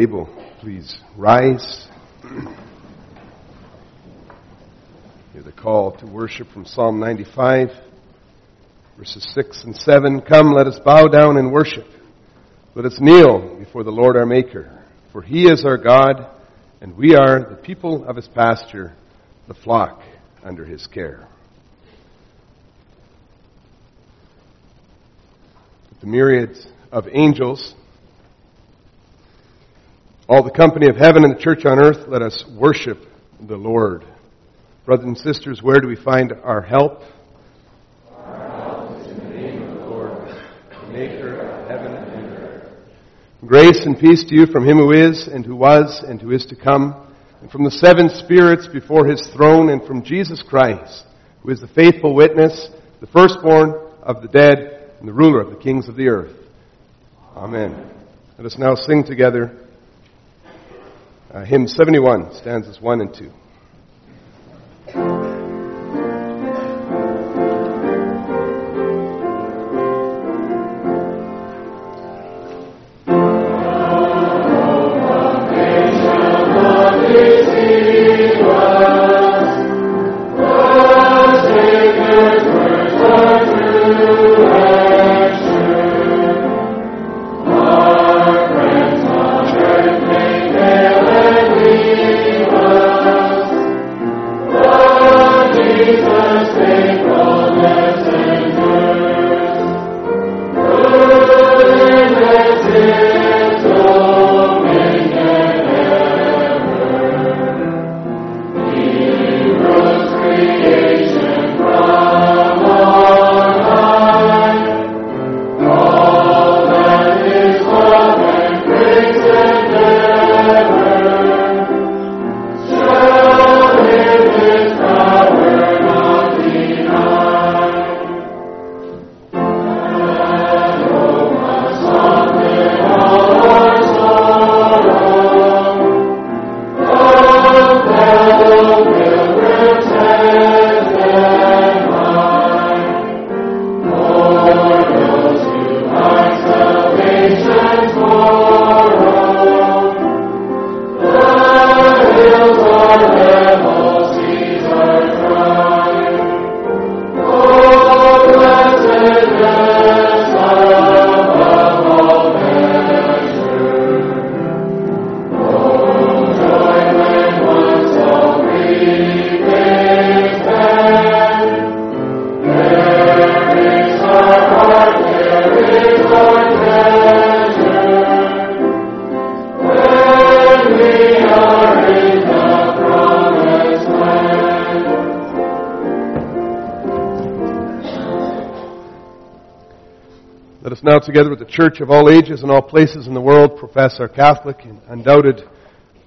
Able, please rise. Hear the call to worship from Psalm 95, verses 6 and 7. Come, let us bow down and worship. Let us kneel before the Lord our Maker. For he is our God, and we are the people of his pasture, the flock under his care. The myriads of angels all the company of heaven and the church on earth, let us worship the Lord. Brothers and sisters, where do we find our help? Our help is in the name of the Lord, the maker of heaven and earth. Grace and peace to you from him who is, and who was, and who is to come, and from the seven spirits before his throne, and from Jesus Christ, who is the faithful witness, the firstborn of the dead, and the ruler of the kings of the earth. Amen. Let us now sing together uh, hymn 71, stanzas 1 and 2. Let us together with the church of all ages and all places in the world, profess our Catholic and undoubted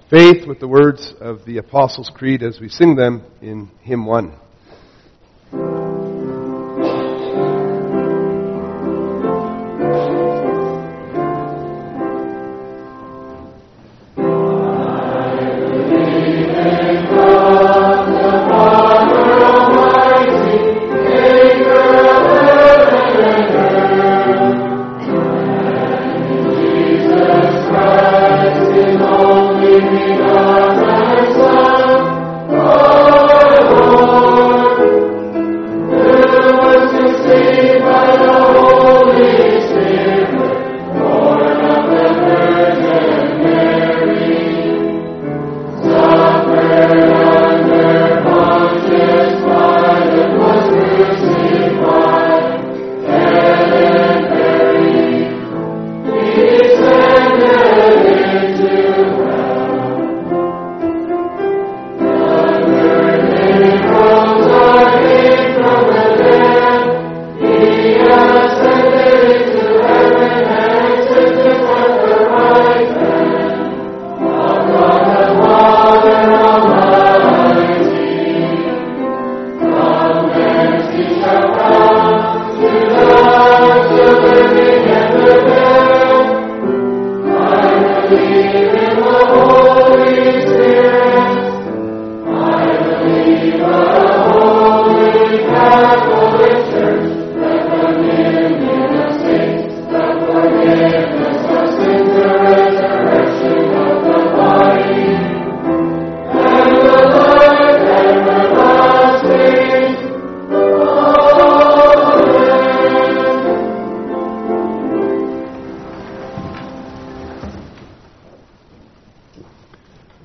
faith with the words of the Apostles' Creed as we sing them in hymn 1.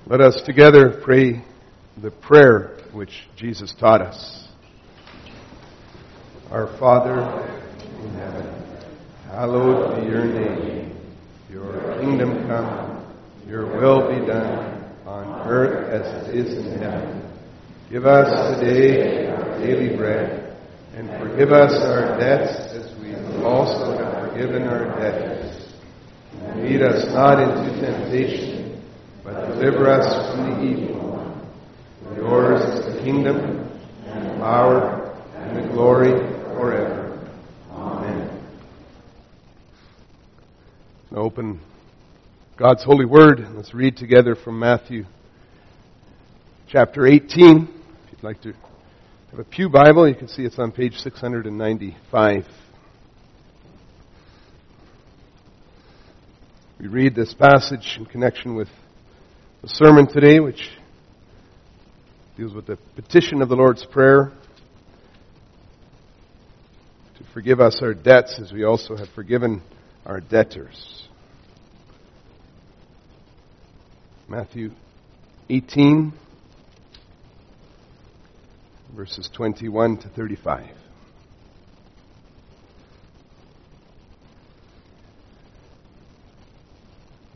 Let us together pray the prayer which Jesus taught us. Our Father in heaven, hallowed be your name. Your kingdom come, your will be done on earth as it is in heaven. Give us today our daily bread, and forgive us our debts as we also have forgiven our debtors. Lead us not into temptation, deliver us from the evil one. Yours is the kingdom, and the power, and the glory forever. Amen. Now open God's holy word. Let's read together from Matthew chapter 18. If you'd like to have a Pew Bible, you can see it's on page 695. We read this passage in connection with the sermon today, which deals with the petition of the Lord's Prayer to forgive us our debts as we also have forgiven our debtors. Matthew 18, verses 21 to 35.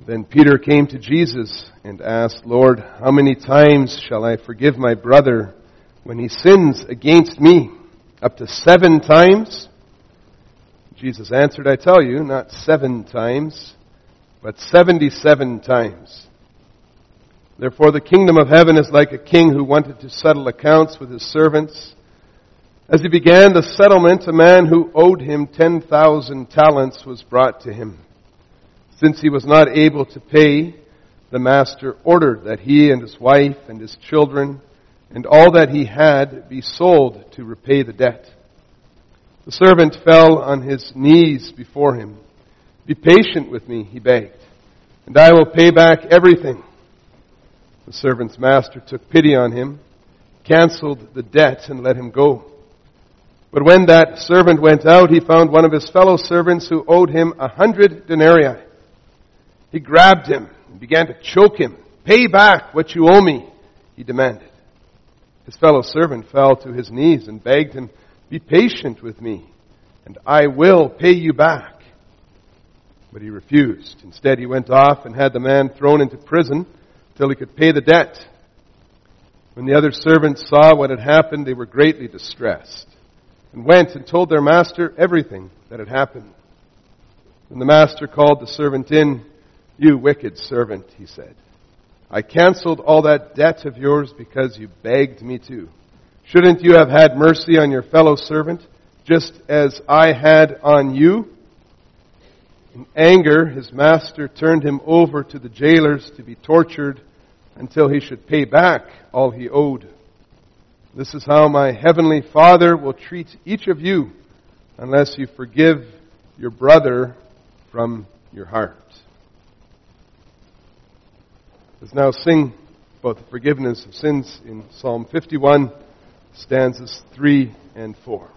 Then Peter came to Jesus and asked, Lord, how many times shall I forgive my brother when he sins against me? Up to seven times? Jesus answered, I tell you, not seven times, but seventy-seven times. Therefore the kingdom of heaven is like a king who wanted to settle accounts with his servants. As he began the settlement, a man who owed him ten thousand talents was brought to him. Since he was not able to pay, the master ordered that he and his wife and his children and all that he had be sold to repay the debt. The servant fell on his knees before him. Be patient with me, he begged, and I will pay back everything. The servant's master took pity on him, canceled the debt, and let him go. But when that servant went out, he found one of his fellow servants who owed him a hundred denarii. He grabbed him and began to choke him. Pay back what you owe me, he demanded. His fellow servant fell to his knees and begged him, Be patient with me, and I will pay you back. But he refused. Instead, he went off and had the man thrown into prison till he could pay the debt. When the other servants saw what had happened, they were greatly distressed and went and told their master everything that had happened. When the master called the servant in, you wicked servant, he said. I canceled all that debt of yours because you begged me to. Shouldn't you have had mercy on your fellow servant, just as I had on you? In anger, his master turned him over to the jailers to be tortured until he should pay back all he owed. This is how my heavenly Father will treat each of you unless you forgive your brother from your heart. Let's now sing about the forgiveness of sins in Psalm 51, stanzas 3 and 4.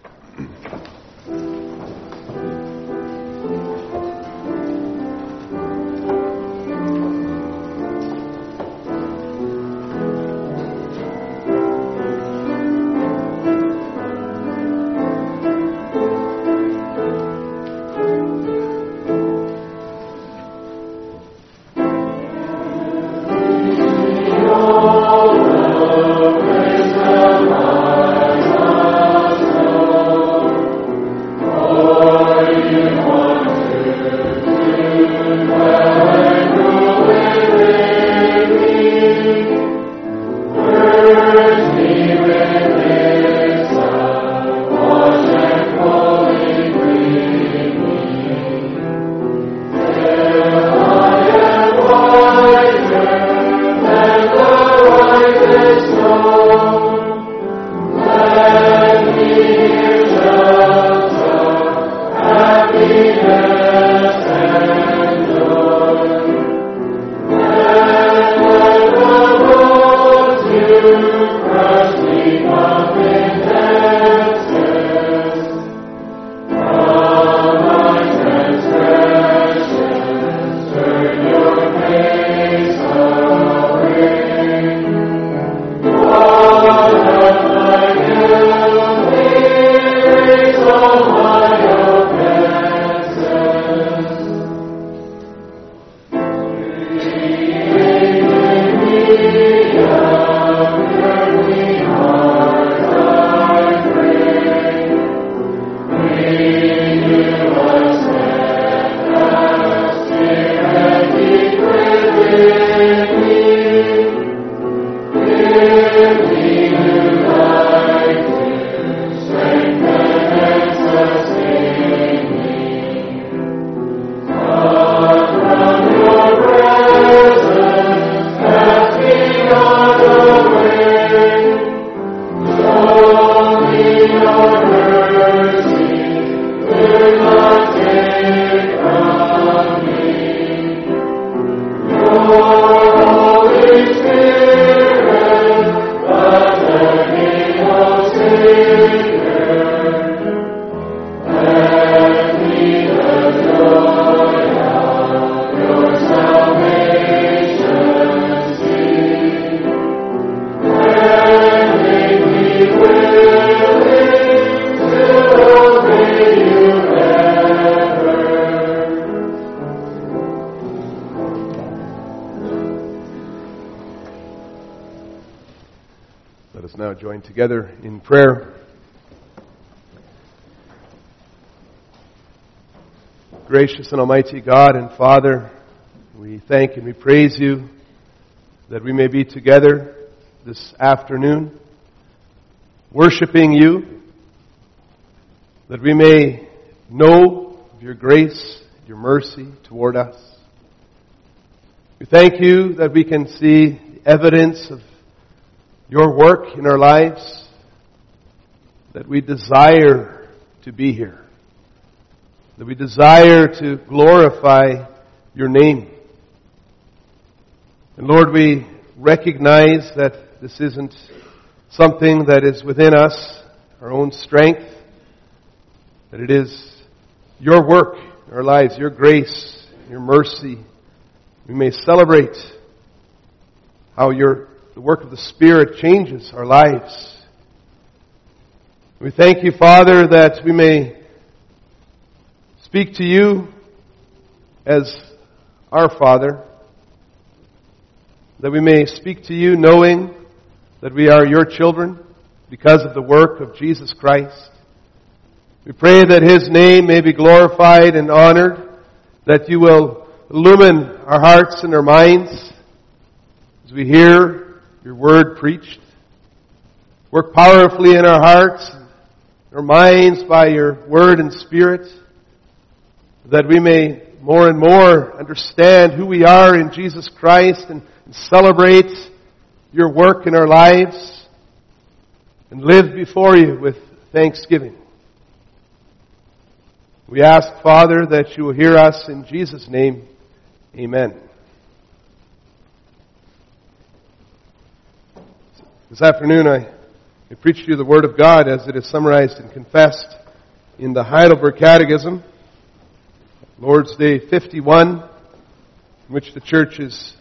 Gracious and Almighty God and Father, we thank and we praise you that we may be together this afternoon, worshiping you, that we may know of your grace, your mercy toward us. We thank you that we can see evidence of your work in our lives, that we desire to be here, that we desire to glorify your name. And Lord, we recognize that this isn't something that is within us, our own strength, that it is your work our lives, your grace, your mercy. We may celebrate how your the work of the Spirit changes our lives. We thank you, Father, that we may speak to you as our Father, that we may speak to you knowing that we are your children because of the work of Jesus Christ. We pray that His name may be glorified and honored, that you will illumine our hearts and our minds as we hear your word preached. Work powerfully in our hearts, our minds by your word and spirit, that we may more and more understand who we are in Jesus Christ and, celebrate your work in our lives and live before you with thanksgiving. We ask, Father, that you will hear us in Jesus' name. Amen. This afternoon I, I preached to you the Word of God as it is summarized and confessed in the Heidelberg Catechism, Lord's Day 51, in which the church is,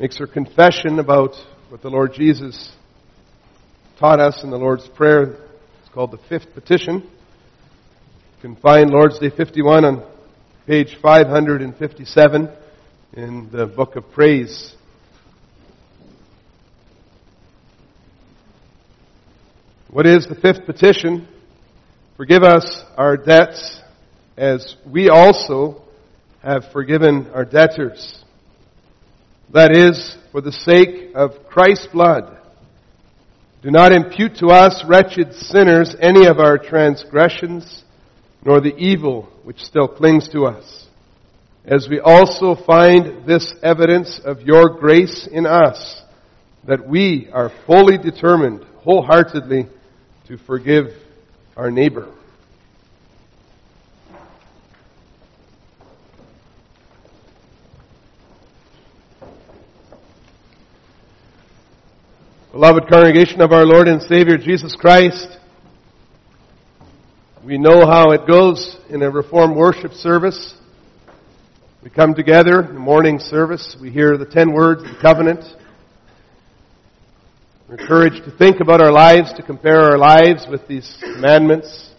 makes her confession about what the Lord Jesus taught us in the Lord's Prayer. It's called the Fifth Petition. You can find Lord's Day 51 on page 557 in the Book of Praise. What is the fifth petition? Forgive us our debts as we also have forgiven our debtors. That is, for the sake of Christ's blood. Do not impute to us, wretched sinners, any of our transgressions, nor the evil which still clings to us. As we also find this evidence of your grace in us, that we are fully determined, wholeheartedly, to forgive our neighbor. Beloved congregation of our Lord and Savior Jesus Christ, we know how it goes in a Reformed worship service. We come together in the morning service, we hear the ten words of the covenant, we're encouraged to think about our lives, to compare our lives with these commandments.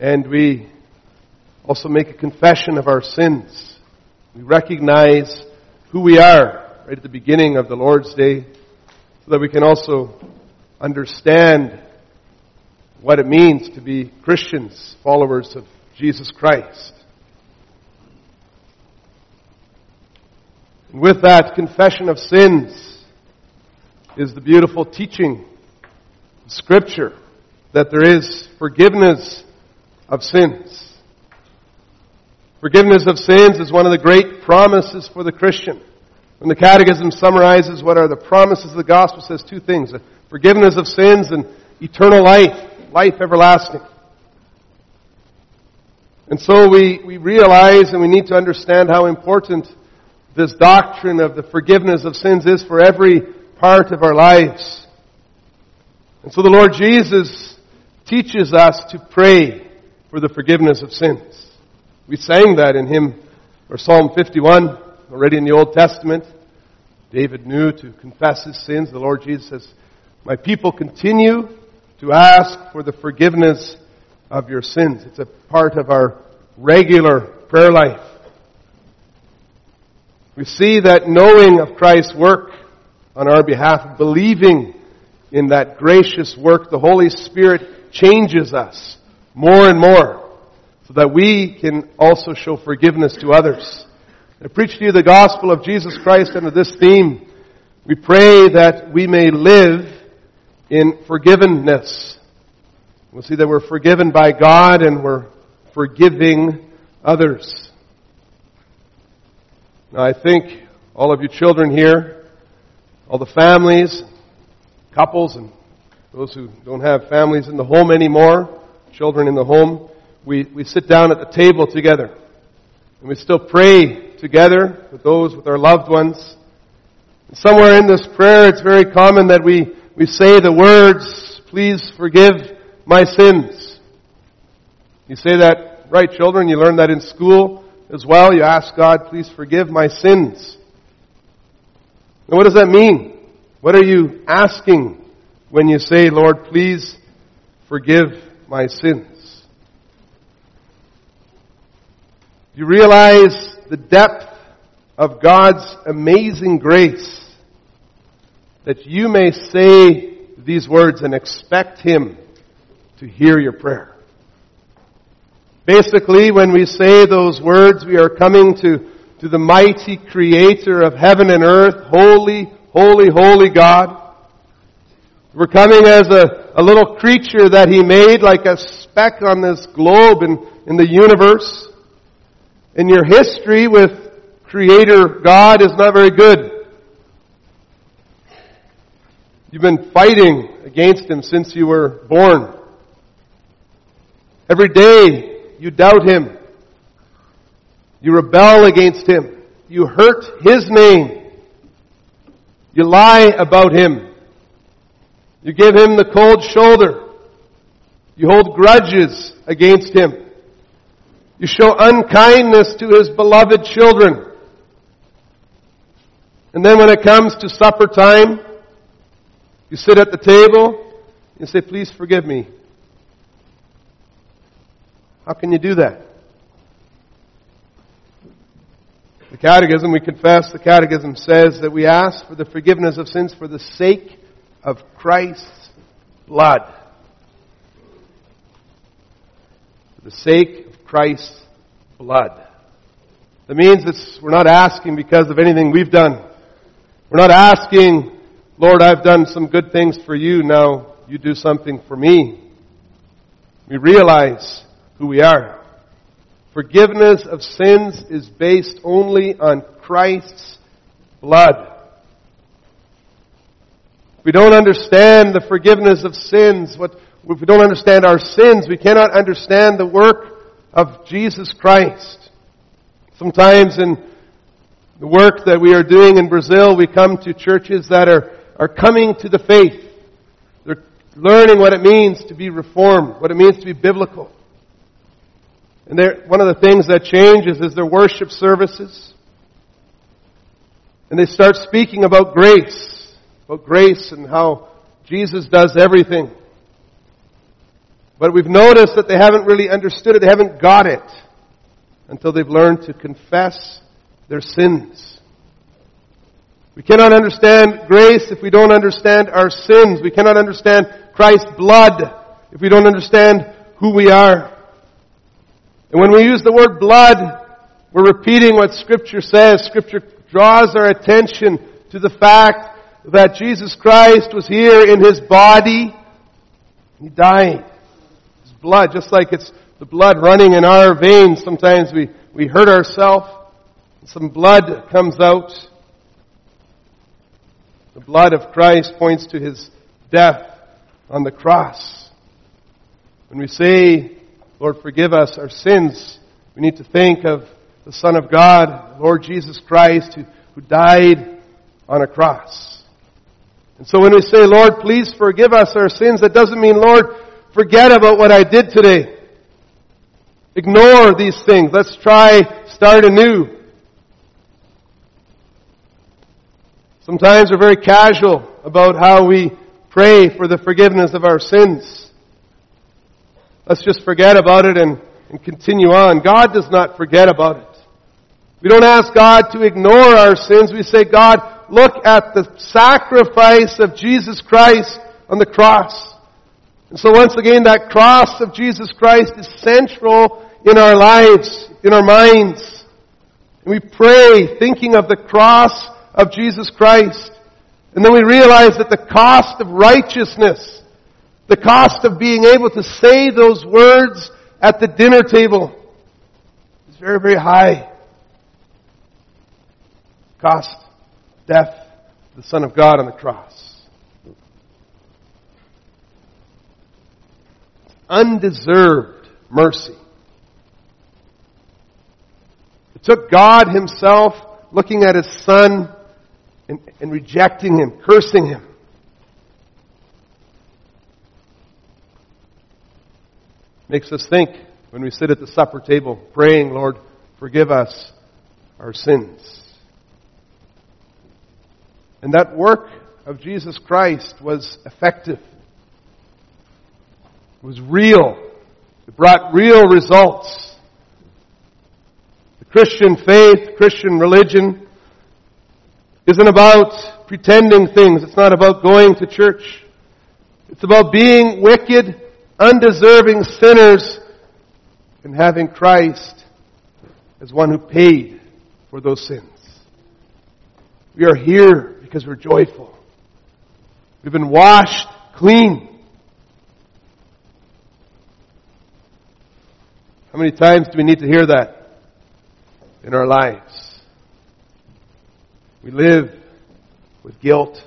And we also make a confession of our sins. We recognize who we are right at the beginning of the Lord's Day so that we can also understand what it means to be Christians, followers of Jesus Christ. And with that confession of sins, is the beautiful teaching of Scripture that there is forgiveness of sins. Forgiveness of sins is one of the great promises for the Christian. When the Catechism summarizes what are the promises of the gospel, says two things. Forgiveness of sins and eternal life, life everlasting. And so we, we realize and we need to understand how important this doctrine of the forgiveness of sins is for every part of our lives. And so the Lord Jesus teaches us to pray for the forgiveness of sins. We sang that in hymn or Psalm 51 already in the Old Testament. David knew to confess his sins. The Lord Jesus says, My people continue to ask for the forgiveness of your sins. It's a part of our regular prayer life. We see that knowing of Christ's work on our behalf, believing in that gracious work, the Holy Spirit changes us more and more so that we can also show forgiveness to others. I preach to you the gospel of Jesus Christ under this theme. We pray that we may live in forgiveness. We'll see that we're forgiven by God and we're forgiving others. Now I think all of you children here, all the families, couples, and those who don't have families in the home anymore, children in the home, we, we sit down at the table together. And we still pray together with those, with our loved ones. And somewhere in this prayer, it's very common that we, we say the words, please forgive my sins. You say that, right children? You learn that in school as well. You ask God, please forgive my sins. Now what does that mean? What are you asking when you say, Lord, please forgive my sins? You realize the depth of God's amazing grace that you may say these words and expect Him to hear your prayer? Basically, when we say those words, we are coming to, to the mighty creator of heaven and earth, holy, holy, holy God. We're coming as a, a little creature that He made like a speck on this globe in, in the universe. And your history with Creator God is not very good. You've been fighting against Him since you were born. Every day you doubt Him. You rebel against Him. You hurt His name. You lie about Him. You give Him the cold shoulder. You hold grudges against Him. You show unkindness to His beloved children. And then when it comes to supper time, you sit at the table, and say, please forgive me. How can you do that? The Catechism, we confess, the Catechism says that we ask for the forgiveness of sins for the sake of Christ's blood. For the sake Christ's blood. That means that we're not asking because of anything we've done. We're not asking, Lord, I've done some good things for you, now you do something for me. We realize who we are. Forgiveness of sins is based only on Christ's blood. If we don't understand the forgiveness of sins, what, if we don't understand our sins, we cannot understand the work of Jesus Christ. Sometimes in the work that we are doing in Brazil, we come to churches that are, are coming to the faith. They're learning what it means to be reformed, what it means to be biblical. And one of the things that changes is their worship services. And they start speaking about grace, about grace and how Jesus does everything. But we've noticed that they haven't really understood it, they haven't got it until they've learned to confess their sins. We cannot understand grace if we don't understand our sins. We cannot understand Christ's blood if we don't understand who we are. And when we use the word blood, we're repeating what Scripture says. Scripture draws our attention to the fact that Jesus Christ was here in His body. He died. Blood, just like it's the blood running in our veins. Sometimes we, we hurt ourselves. Some blood comes out. The blood of Christ points to His death on the cross. When we say Lord, forgive us our sins. We need to think of the Son of God, Lord Jesus Christ, who, who died on a cross. And so when we say, Lord, please forgive us our sins, that doesn't mean, Lord, forget about what I did today. Ignore these things. Let's try start anew. Sometimes we're very casual about how we pray for the forgiveness of our sins. Let's just forget about it and, and continue on. God does not forget about it. We don't ask God to ignore our sins. We say, God, look at the sacrifice of Jesus Christ on the cross. And so once again, that cross of Jesus Christ is central in our lives, in our minds. And we pray thinking of the cross of Jesus Christ. And then we realize that the cost of righteousness, the cost of being able to say those words at the dinner table is very, very high. Cost, death, the Son of God on the cross. Undeserved mercy. It took God Himself looking at His Son and, and rejecting Him, cursing Him. Makes us think when we sit at the supper table praying, Lord, forgive us our sins. And that work of Jesus Christ was effective. It was real. It brought real results. The Christian faith, Christian religion, isn't about pretending things. It's not about going to church. It's about being wicked, undeserving sinners and having Christ as one who paid for those sins. We are here because we're joyful. We've been washed clean. How many times do we need to hear that in our lives? We live with guilt.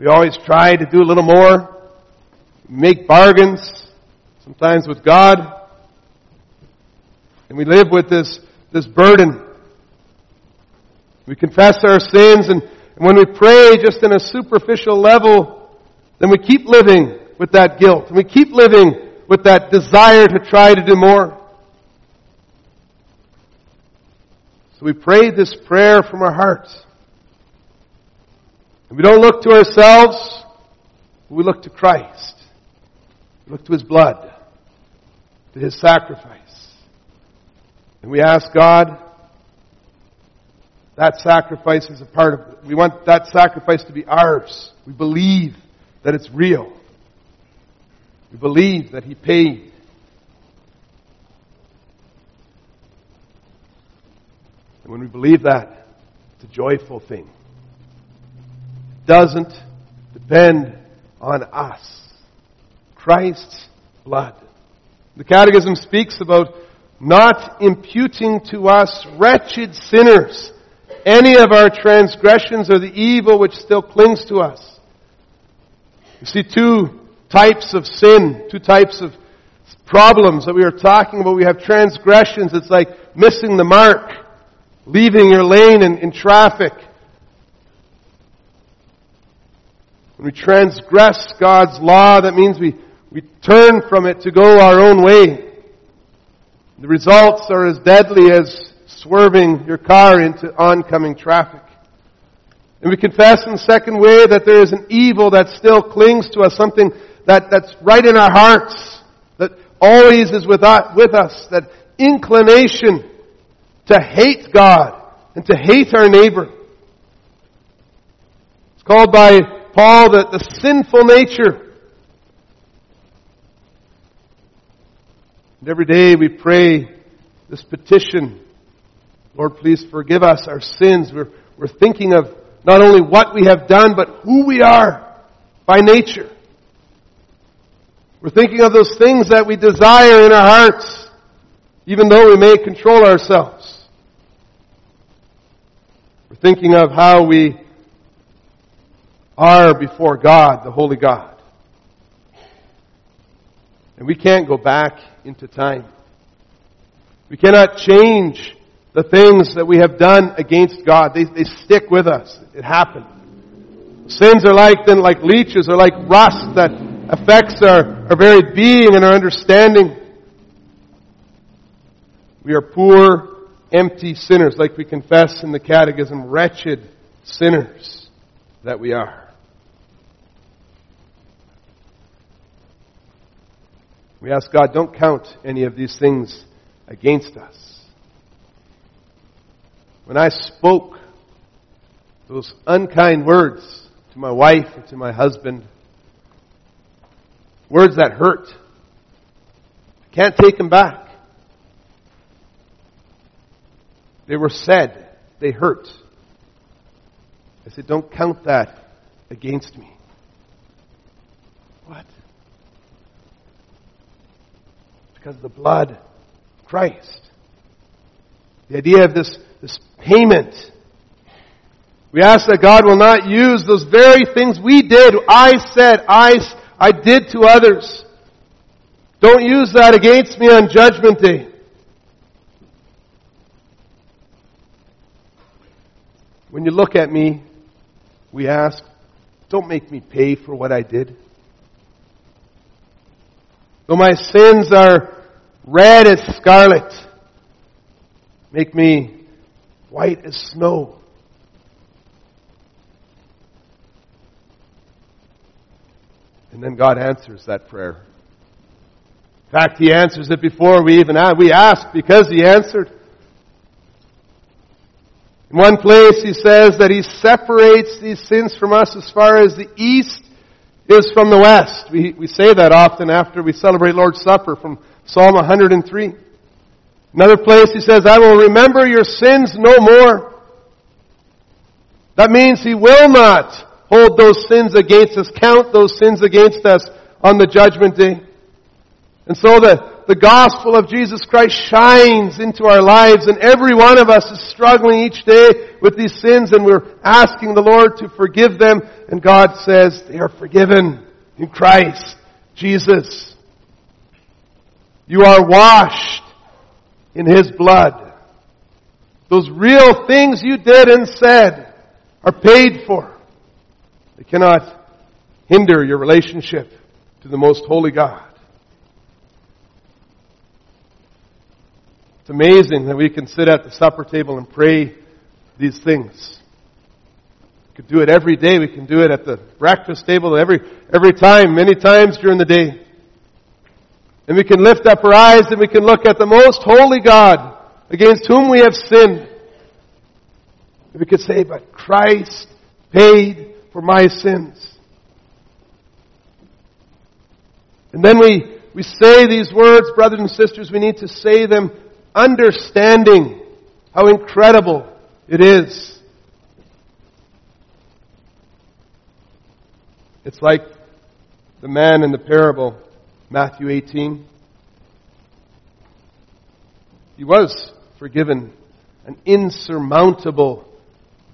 We always try to do a little more. We make bargains, sometimes with God. And we live with this, this burden. We confess our sins and, and when we pray just in a superficial level, then we keep living with that guilt. And we keep living with that desire to try to do more. So we pray this prayer from our hearts. And we don't look to ourselves, we look to Christ. We look to His blood, to His sacrifice. And we ask God, that sacrifice is a part of it. We want that sacrifice to be ours. We believe that it's real. We believe that He paid. And when we believe that, it's a joyful thing. It doesn't depend on us. Christ's blood. The Catechism speaks about not imputing to us wretched sinners any of our transgressions or the evil which still clings to us. You see two types of sin, two types of problems that we are talking about. We have transgressions. It's like missing the mark, leaving your lane in, in traffic. When we transgress God's law, that means we, we turn from it to go our own way. The results are as deadly as swerving your car into oncoming traffic. And we confess in the second way that there is an evil that still clings to us, something that, that's right in our hearts, that always is with us, with us, that inclination to hate God and to hate our neighbor. It's called by Paul the, the sinful nature. And every day we pray this petition Lord, please forgive us our sins. We're, we're thinking of not only what we have done, but who we are by nature. We're thinking of those things that we desire in our hearts, even though we may control ourselves. We're thinking of how we are before God, the Holy God. And we can't go back into time. We cannot change the things that we have done against God. They, they stick with us. It happened. Sins are like then like leeches or like rust that affects our, our very being and our understanding. We are poor, empty sinners, like we confess in the Catechism, wretched sinners that we are. We ask God, don't count any of these things against us. When I spoke those unkind words to my wife and to my husband, words that hurt. Can't take them back. They were said. They hurt. I said, don't count that against me. What? Because of the blood of Christ. The idea of this, this payment. We ask that God will not use those very things we did, I said, I, I did to others. Don't use that against me on Judgment Day. When you look at me, we ask, don't make me pay for what I did. Though my sins are red as scarlet, make me white as snow. And then God answers that prayer. In fact, He answers it before we even ask. We ask because He answered. In one place, He says that He separates these sins from us as far as the east is from the west. We, we say that often after we celebrate Lord's Supper from Psalm 103. Another place he says, I will remember your sins no more. That means he will not hold those sins against us, count those sins against us on the judgment day. And so the, the gospel of Jesus Christ shines into our lives and every one of us is struggling each day with these sins and we're asking the Lord to forgive them and God says they are forgiven in Christ Jesus. You are washed in His blood. Those real things you did and said are paid for. They cannot hinder your relationship to the most holy God. It's amazing that we can sit at the supper table and pray these things. We could do it every day. We can do it at the breakfast table every, every time, many times during the day. And we can lift up our eyes and we can look at the most holy God against whom we have sinned. And we could say, but Christ paid for my sins. And then we, we say these words, brothers and sisters, we need to say them understanding how incredible it is. It's like the man in the parable, Matthew 18. He was forgiven an insurmountable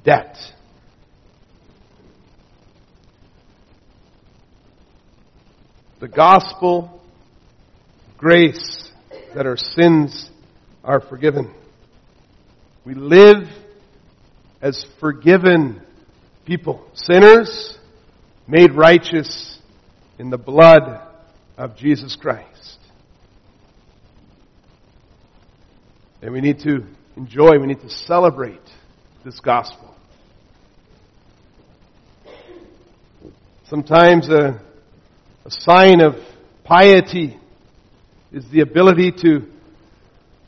debt. The gospel, grace, that our sins are forgiven. We live as forgiven people, sinners made righteous in the blood of Jesus Christ. And we need to enjoy, we need to celebrate this gospel. Sometimes a, a sign of piety is the ability to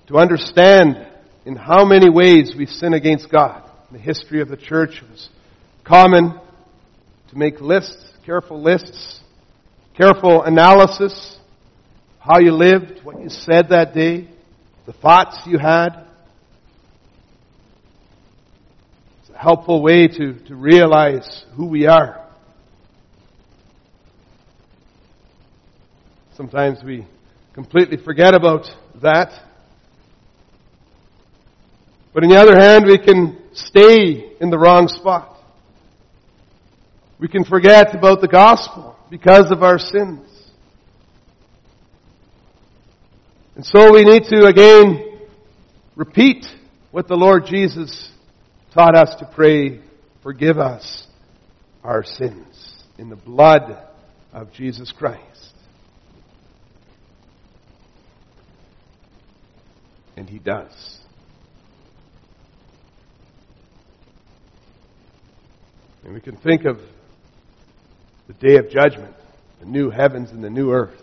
to understand in how many ways we sin against God. In the history of the church, it was common to make lists, careful lists, careful analysis, how you lived, what you said that day, the thoughts you had. It's a helpful way to, to realize who we are. Sometimes we completely forget about that but on the other hand, we can stay in the wrong spot. We can forget about the gospel because of our sins. And so we need to again repeat what the Lord Jesus taught us to pray, forgive us our sins in the blood of Jesus Christ. And He does. And we can think of the day of judgment, the new heavens and the new earth.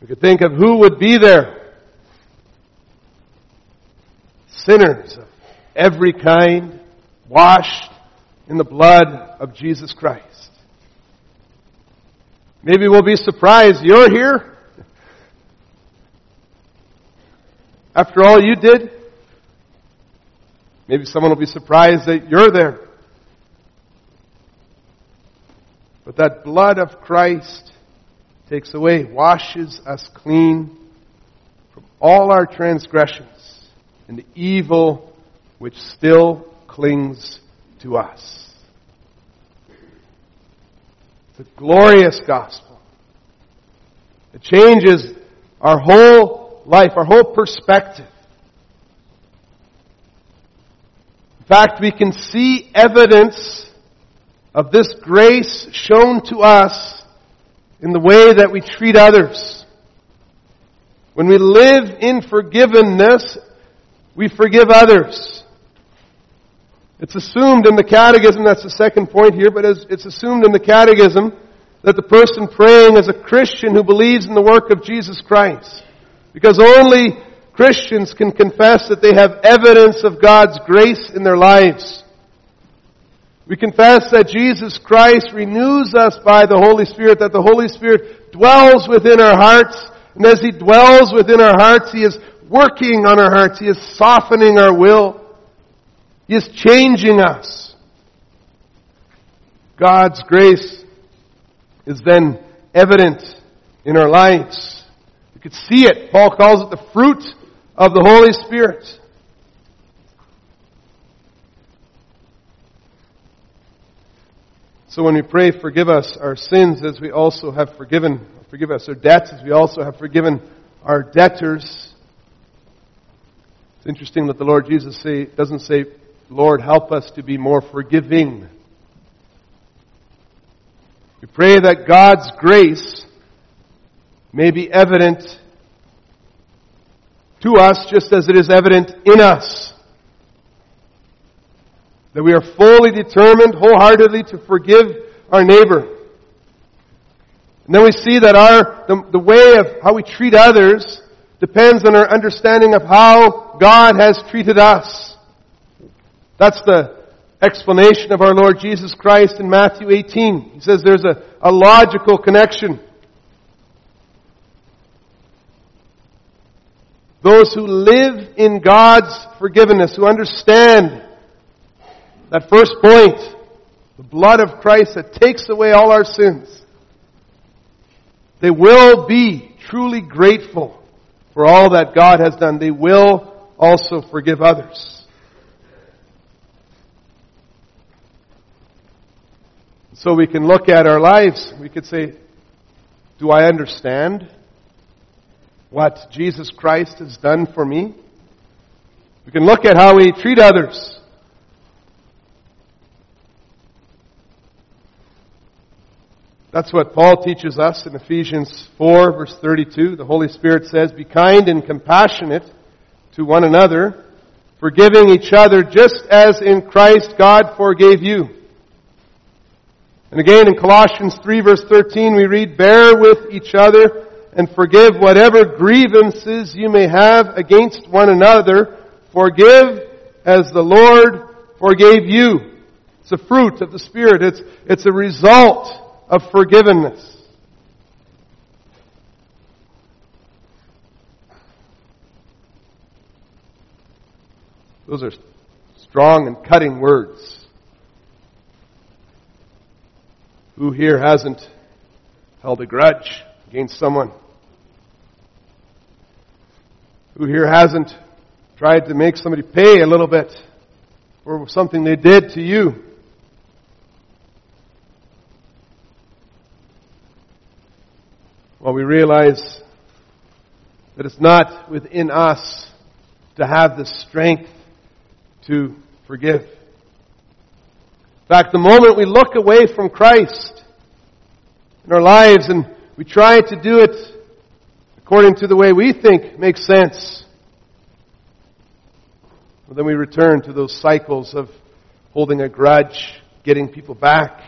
We could think of who would be there. Sinners of every kind, washed in the blood of Jesus Christ. Maybe we'll be surprised you're here. After all you did, maybe someone will be surprised that you're there. But that blood of Christ takes away, washes us clean from all our transgressions and the evil which still clings to us. It's a glorious gospel. It changes our whole life, our whole perspective. In fact, we can see evidence of this grace shown to us in the way that we treat others. When we live in forgiveness, we forgive others. It's assumed in the catechism, that's the second point here, but it's assumed in the catechism that the person praying is a Christian who believes in the work of Jesus Christ. Because only Christians can confess that they have evidence of God's grace in their lives. We confess that Jesus Christ renews us by the Holy Spirit, that the Holy Spirit dwells within our hearts, and as He dwells within our hearts, He is working on our hearts, He is softening our will, He is changing us. God's grace is then evident in our lives. You could see it. Paul calls it the fruit of the Holy Spirit. So when we pray, forgive us our sins as we also have forgiven, forgive us our debts as we also have forgiven our debtors. It's interesting that the Lord Jesus say, doesn't say, Lord, help us to be more forgiving. We pray that God's grace may be evident to us just as it is evident in us. That we are fully determined, wholeheartedly to forgive our neighbor. And then we see that our, the, the way of how we treat others depends on our understanding of how God has treated us. That's the explanation of our Lord Jesus Christ in Matthew 18. He says there's a, a logical connection. Those who live in God's forgiveness, who understand that first point, the blood of Christ that takes away all our sins. They will be truly grateful for all that God has done. They will also forgive others. So we can look at our lives. We could say, do I understand what Jesus Christ has done for me? We can look at how we treat others. That's what Paul teaches us in Ephesians 4 verse 32. The Holy Spirit says, Be kind and compassionate to one another, forgiving each other just as in Christ God forgave you. And again in Colossians 3 verse 13 we read, Bear with each other and forgive whatever grievances you may have against one another. Forgive as the Lord forgave you. It's a fruit of the Spirit. It's, it's a result of forgiveness. Those are strong and cutting words. Who here hasn't held a grudge against someone? Who here hasn't tried to make somebody pay a little bit for something they did to you? Well, we realize that it's not within us to have the strength to forgive. In fact, the moment we look away from Christ in our lives and we try to do it according to the way we think makes sense, then we return to those cycles of holding a grudge, getting people back,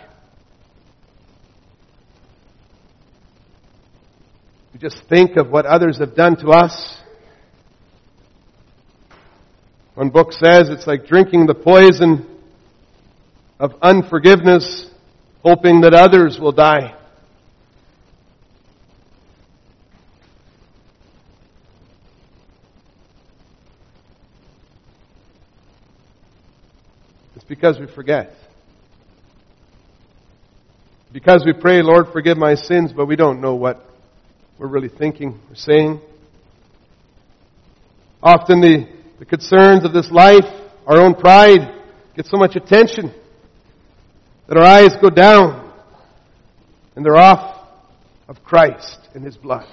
We just think of what others have done to us. One book says it's like drinking the poison of unforgiveness, hoping that others will die. Because we forget. Because we pray, Lord, forgive my sins, but we don't know what we're really thinking or saying. Often the, the concerns of this life, our own pride, get so much attention that our eyes go down and they're off of Christ and His blood.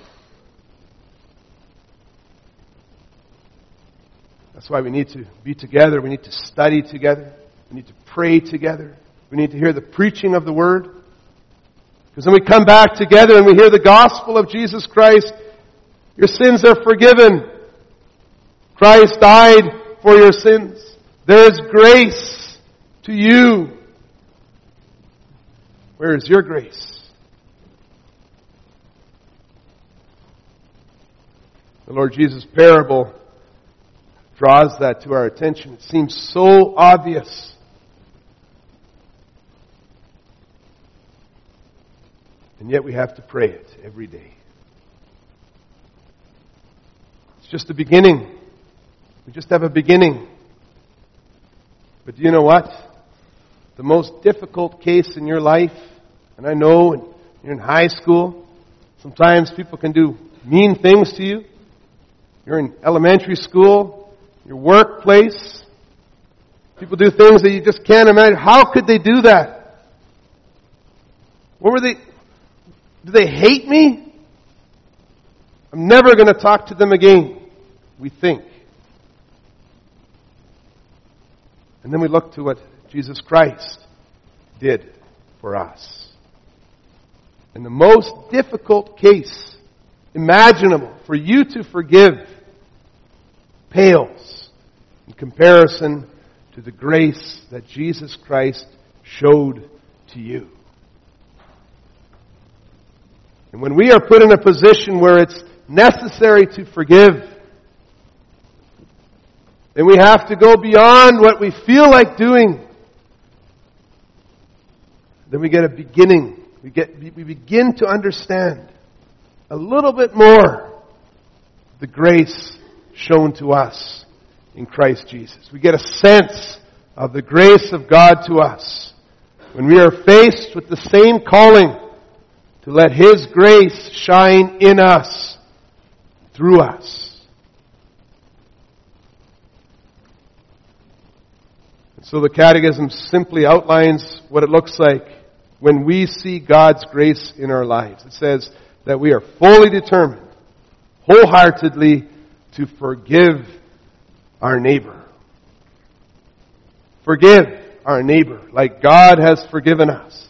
That's why we need to be together. We need to study together. We need to pray together. We need to hear the preaching of the Word. Because when we come back together and we hear the gospel of Jesus Christ, your sins are forgiven. Christ died for your sins. There is grace to you. Where is your grace? The Lord Jesus' parable draws that to our attention. It seems so obvious. And yet we have to pray it every day. It's just a beginning. We just have a beginning. But do you know what? The most difficult case in your life, and I know you're in high school, sometimes people can do mean things to you. You're in elementary school, your workplace. People do things that you just can't imagine. How could they do that? What were they? Do they hate me? I'm never going to talk to them again. We think. And then we look to what Jesus Christ did for us. And the most difficult case imaginable for you to forgive pales in comparison to the grace that Jesus Christ showed to you. And when we are put in a position where it's necessary to forgive, then we have to go beyond what we feel like doing. Then we get a beginning. We get, we begin to understand a little bit more the grace shown to us in Christ Jesus. We get a sense of the grace of God to us when we are faced with the same calling to let His grace shine in us, through us. So the Catechism simply outlines what it looks like when we see God's grace in our lives. It says that we are fully determined, wholeheartedly, to forgive our neighbor. Forgive our neighbor like God has forgiven us.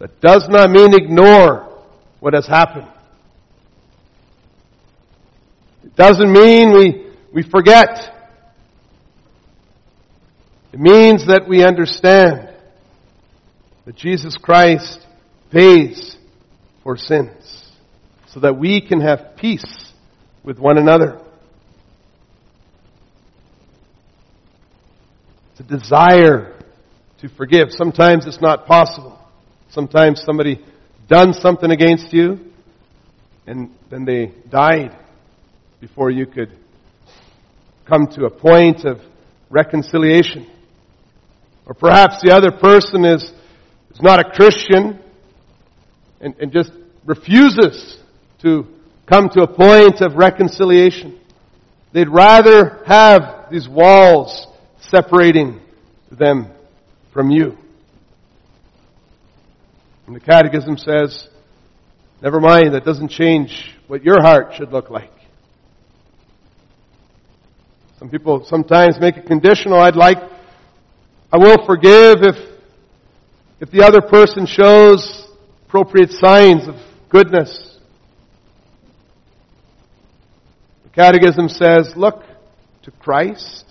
That does not mean ignore what has happened. It doesn't mean we, we forget. It means that we understand that Jesus Christ pays for sins so that we can have peace with one another. It's a desire to forgive. Sometimes it's not possible. Sometimes somebody done something against you, and then they died before you could come to a point of reconciliation. Or perhaps the other person is, is not a Christian and, and just refuses to come to a point of reconciliation. They'd rather have these walls separating them from you. And the Catechism says, never mind, that doesn't change what your heart should look like. Some people sometimes make it conditional. I'd like, I will forgive if, if the other person shows appropriate signs of goodness. The Catechism says, look to Christ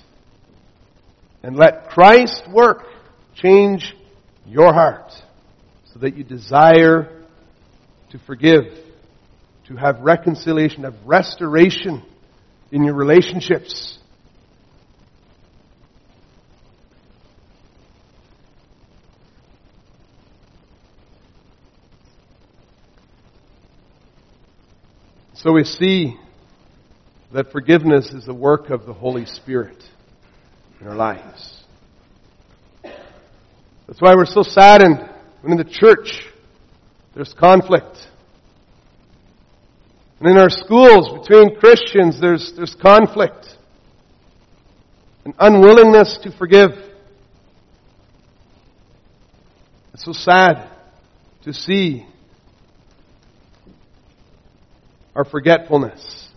and let Christ's work change your heart so that you desire to forgive, to have reconciliation, have restoration in your relationships. So we see that forgiveness is the work of the Holy Spirit in our lives. That's why we're so saddened when in the church there's conflict. And in our schools between Christians there's, there's conflict. An unwillingness to forgive. It's so sad to see our forgetfulness.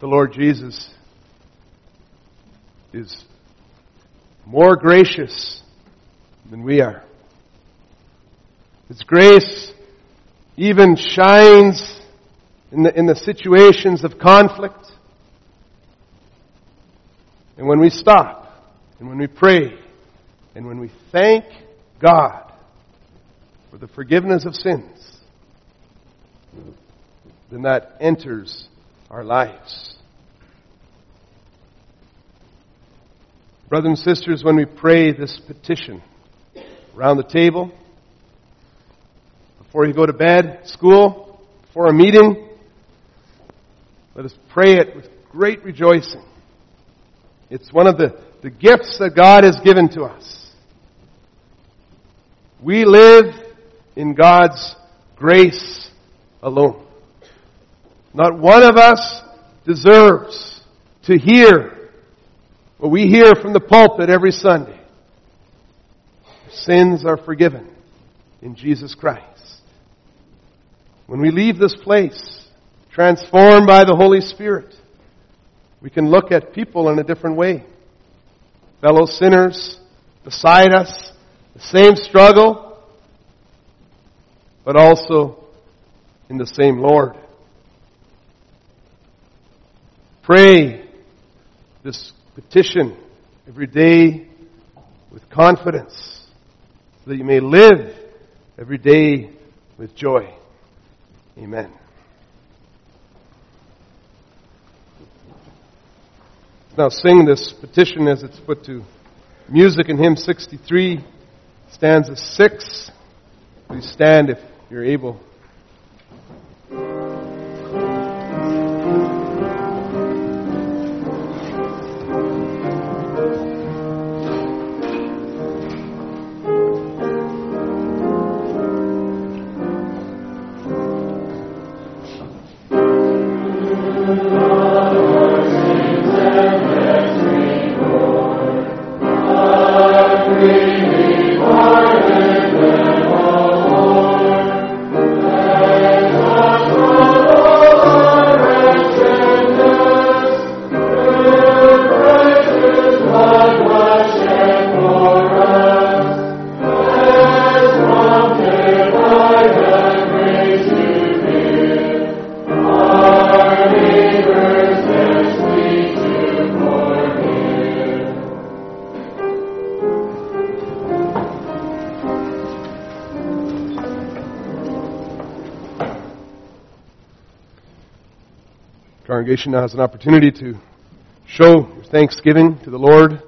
The Lord Jesus is more gracious than we are. His grace even shines in the, in the situations of conflict. And when we stop, and when we pray, and when we thank God for the forgiveness of sins, then that enters our lives. Brothers and sisters, when we pray this petition around the table, before you go to bed, school, before a meeting, let us pray it with great rejoicing. It's one of the, the gifts that God has given to us. We live in God's grace alone. Not one of us deserves to hear what we hear from the pulpit every Sunday. Sins are forgiven in Jesus Christ. When we leave this place, transformed by the Holy Spirit, we can look at people in a different way. Fellow sinners beside us, the same struggle, but also in the same Lord. Pray this petition every day with confidence so that you may live every day with joy. Amen. Now sing this petition as it's put to music in hymn 63, stanza 6. Please stand if you're able. Congregation now has an opportunity to show your thanksgiving to the Lord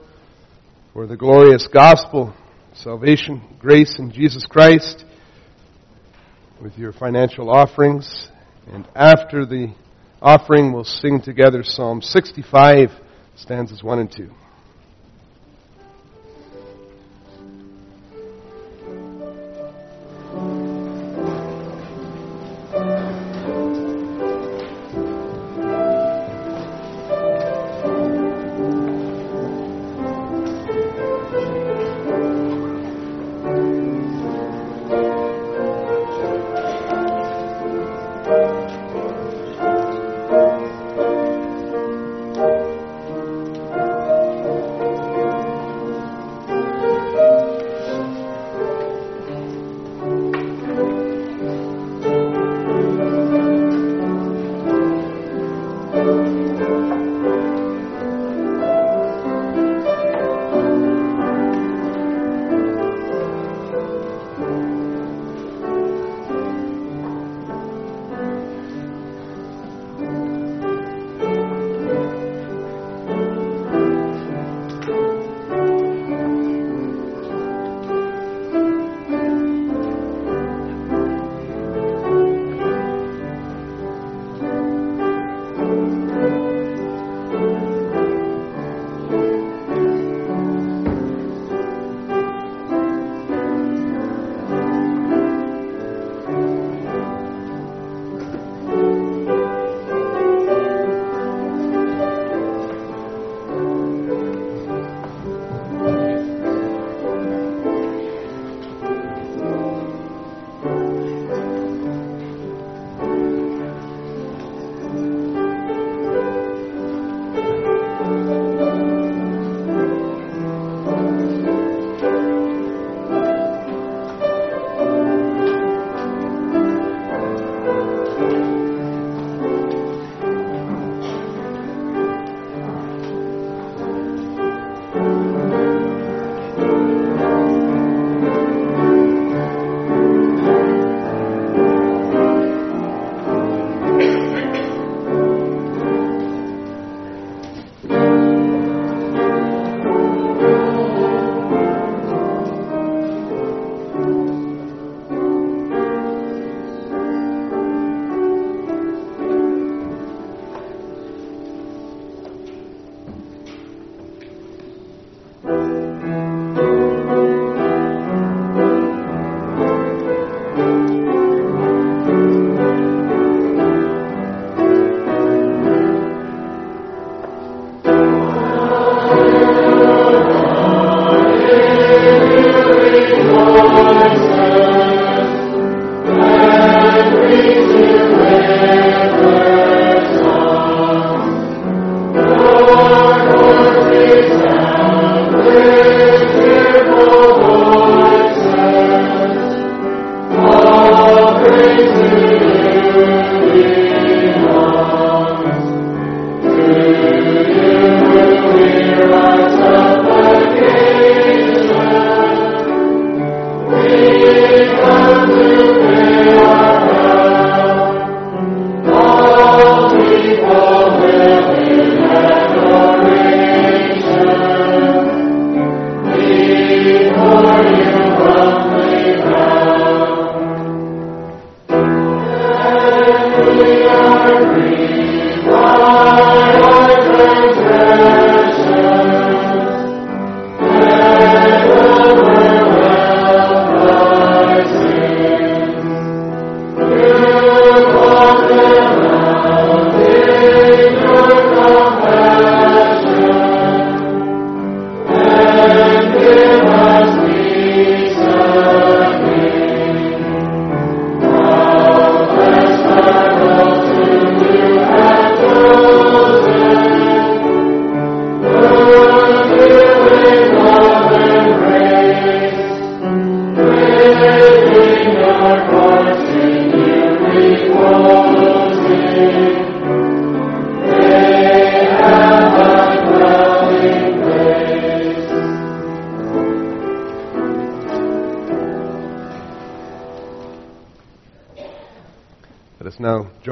for the glorious gospel, salvation, grace in Jesus Christ with your financial offerings. And after the offering, we'll sing together Psalm 65, stanzas 1 and 2.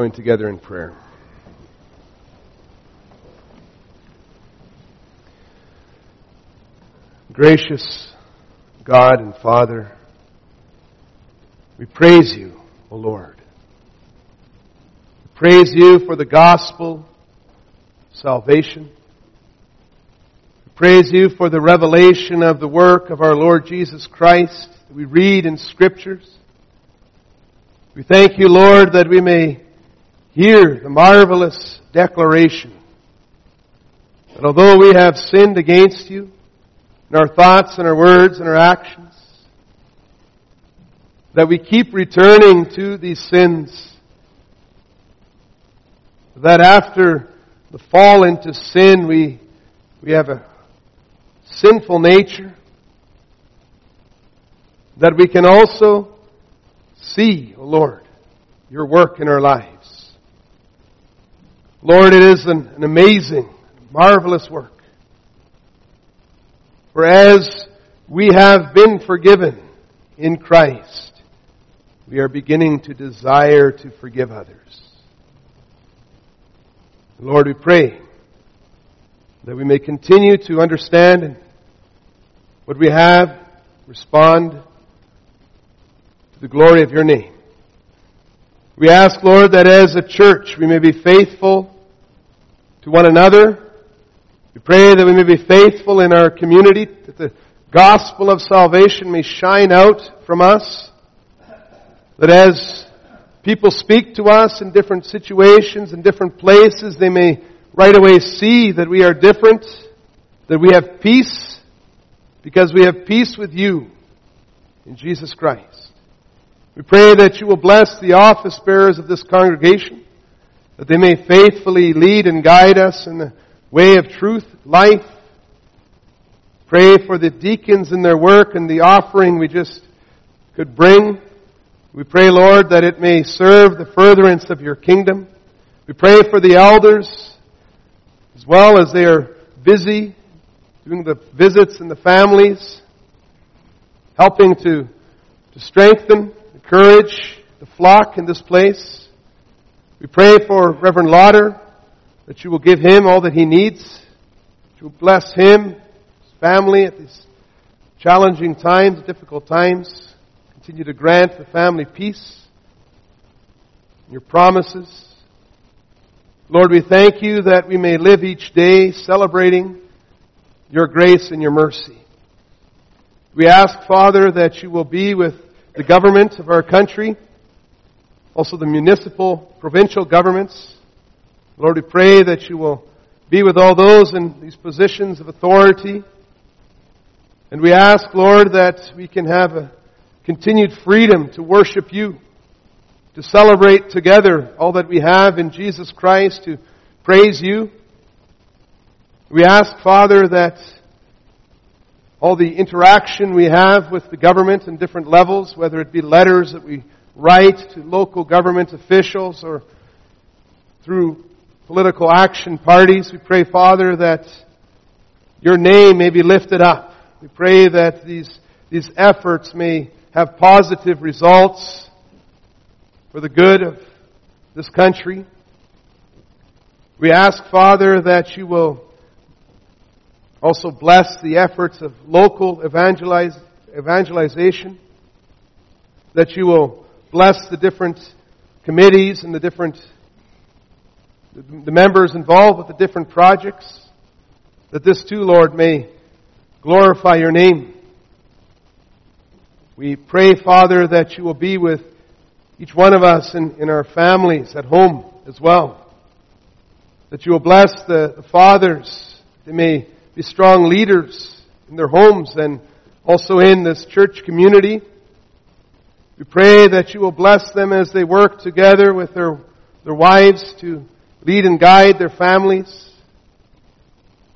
Join together in prayer. Gracious God and Father, we praise you, O Lord. We praise you for the gospel, salvation. We praise you for the revelation of the work of our Lord Jesus Christ that we read in scriptures. We thank you, Lord, that we may hear the marvelous declaration that although we have sinned against you in our thoughts and our words and our actions, that we keep returning to these sins, that after the fall into sin, we, we have a sinful nature, that we can also see, O Lord, your work in our lives. Lord, it is an, an amazing, marvelous work. For as we have been forgiven in Christ, we are beginning to desire to forgive others. Lord, we pray that we may continue to understand what we have, respond to the glory of your name. We ask, Lord, that as a church we may be faithful to one another. We pray that we may be faithful in our community, that the gospel of salvation may shine out from us. That as people speak to us in different situations, in different places, they may right away see that we are different, that we have peace, because we have peace with you in Jesus Christ. We pray that you will bless the office bearers of this congregation that they may faithfully lead and guide us in the way of truth, life. Pray for the deacons in their work and the offering we just could bring. We pray, Lord, that it may serve the furtherance of your kingdom. We pray for the elders as well as they are busy doing the visits and the families, helping to, to strengthen, encourage the flock in this place. We pray for Reverend Lauder that you will give him all that he needs. That you will bless him, his family at these challenging times, difficult times. Continue to grant the family peace. Your promises. Lord, we thank you that we may live each day celebrating your grace and your mercy. We ask, Father, that you will be with the government of our country, also the municipal, provincial governments. Lord, we pray that you will be with all those in these positions of authority. And we ask, Lord, that we can have a continued freedom to worship you, to celebrate together all that we have in Jesus Christ, to praise you. We ask, Father, that all the interaction we have with the government in different levels, whether it be letters that we write to local government officials or through political action parties, we pray, Father, that your name may be lifted up. We pray that these, these efforts may have positive results for the good of this country. We ask, Father, that you will also bless the efforts of local evangelize, evangelization, that you will bless the different committees and the different the members involved with the different projects, that this too, Lord, may glorify your name. We pray, Father, that you will be with each one of us in, in our families at home as well. That you will bless the, the fathers. They may be strong leaders in their homes and also in this church community. We pray that you will bless them as they work together with their, their wives to lead and guide their families.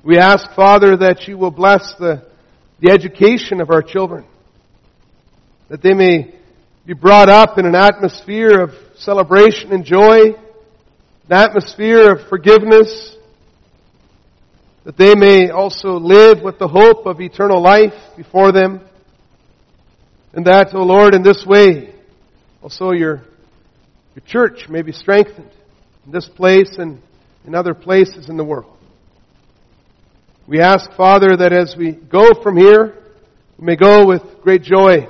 We ask, Father, that you will bless the, the education of our children, that they may be brought up in an atmosphere of celebration and joy, an atmosphere of forgiveness, that they may also live with the hope of eternal life before them. And that, O oh Lord, in this way, also your, your church may be strengthened in this place and in other places in the world. We ask, Father, that as we go from here, we may go with great joy.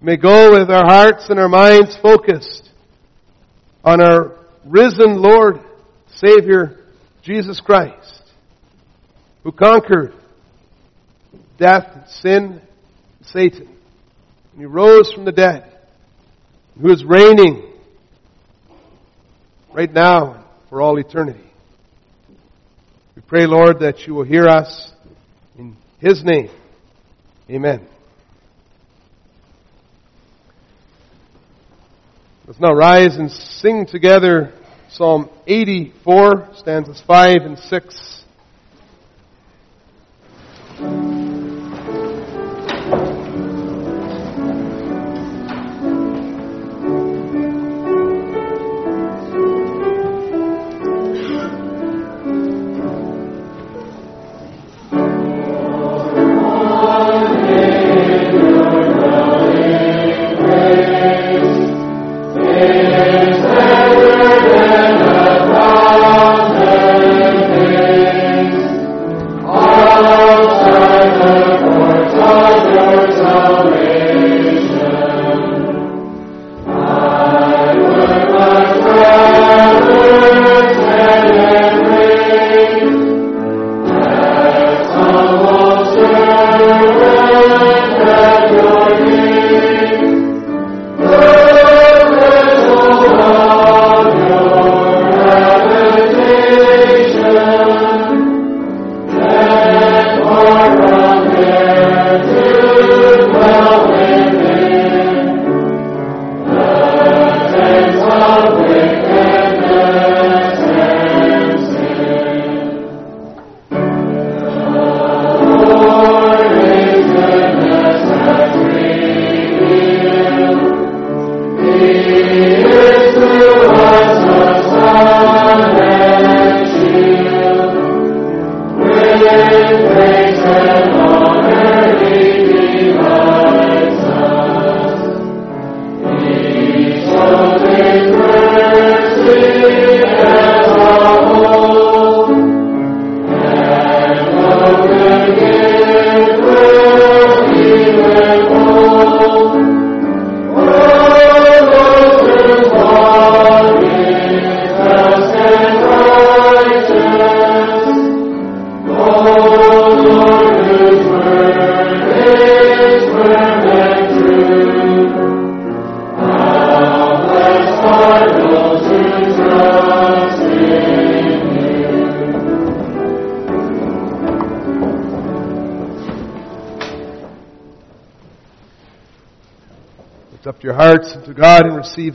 We may go with our hearts and our minds focused on our risen Lord, Savior, Jesus Christ who conquered death, sin, Satan. And he rose from the dead, who is reigning right now for all eternity. We pray, Lord, that you will hear us in his name. Amen. Let's now rise and sing together Psalm 84, stanzas 5 and 6.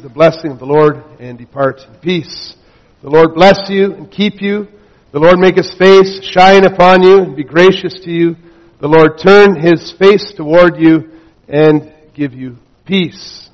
The blessing of the Lord and depart in peace. The Lord bless you and keep you. The Lord make his face shine upon you and be gracious to you. The Lord turn his face toward you and give you peace.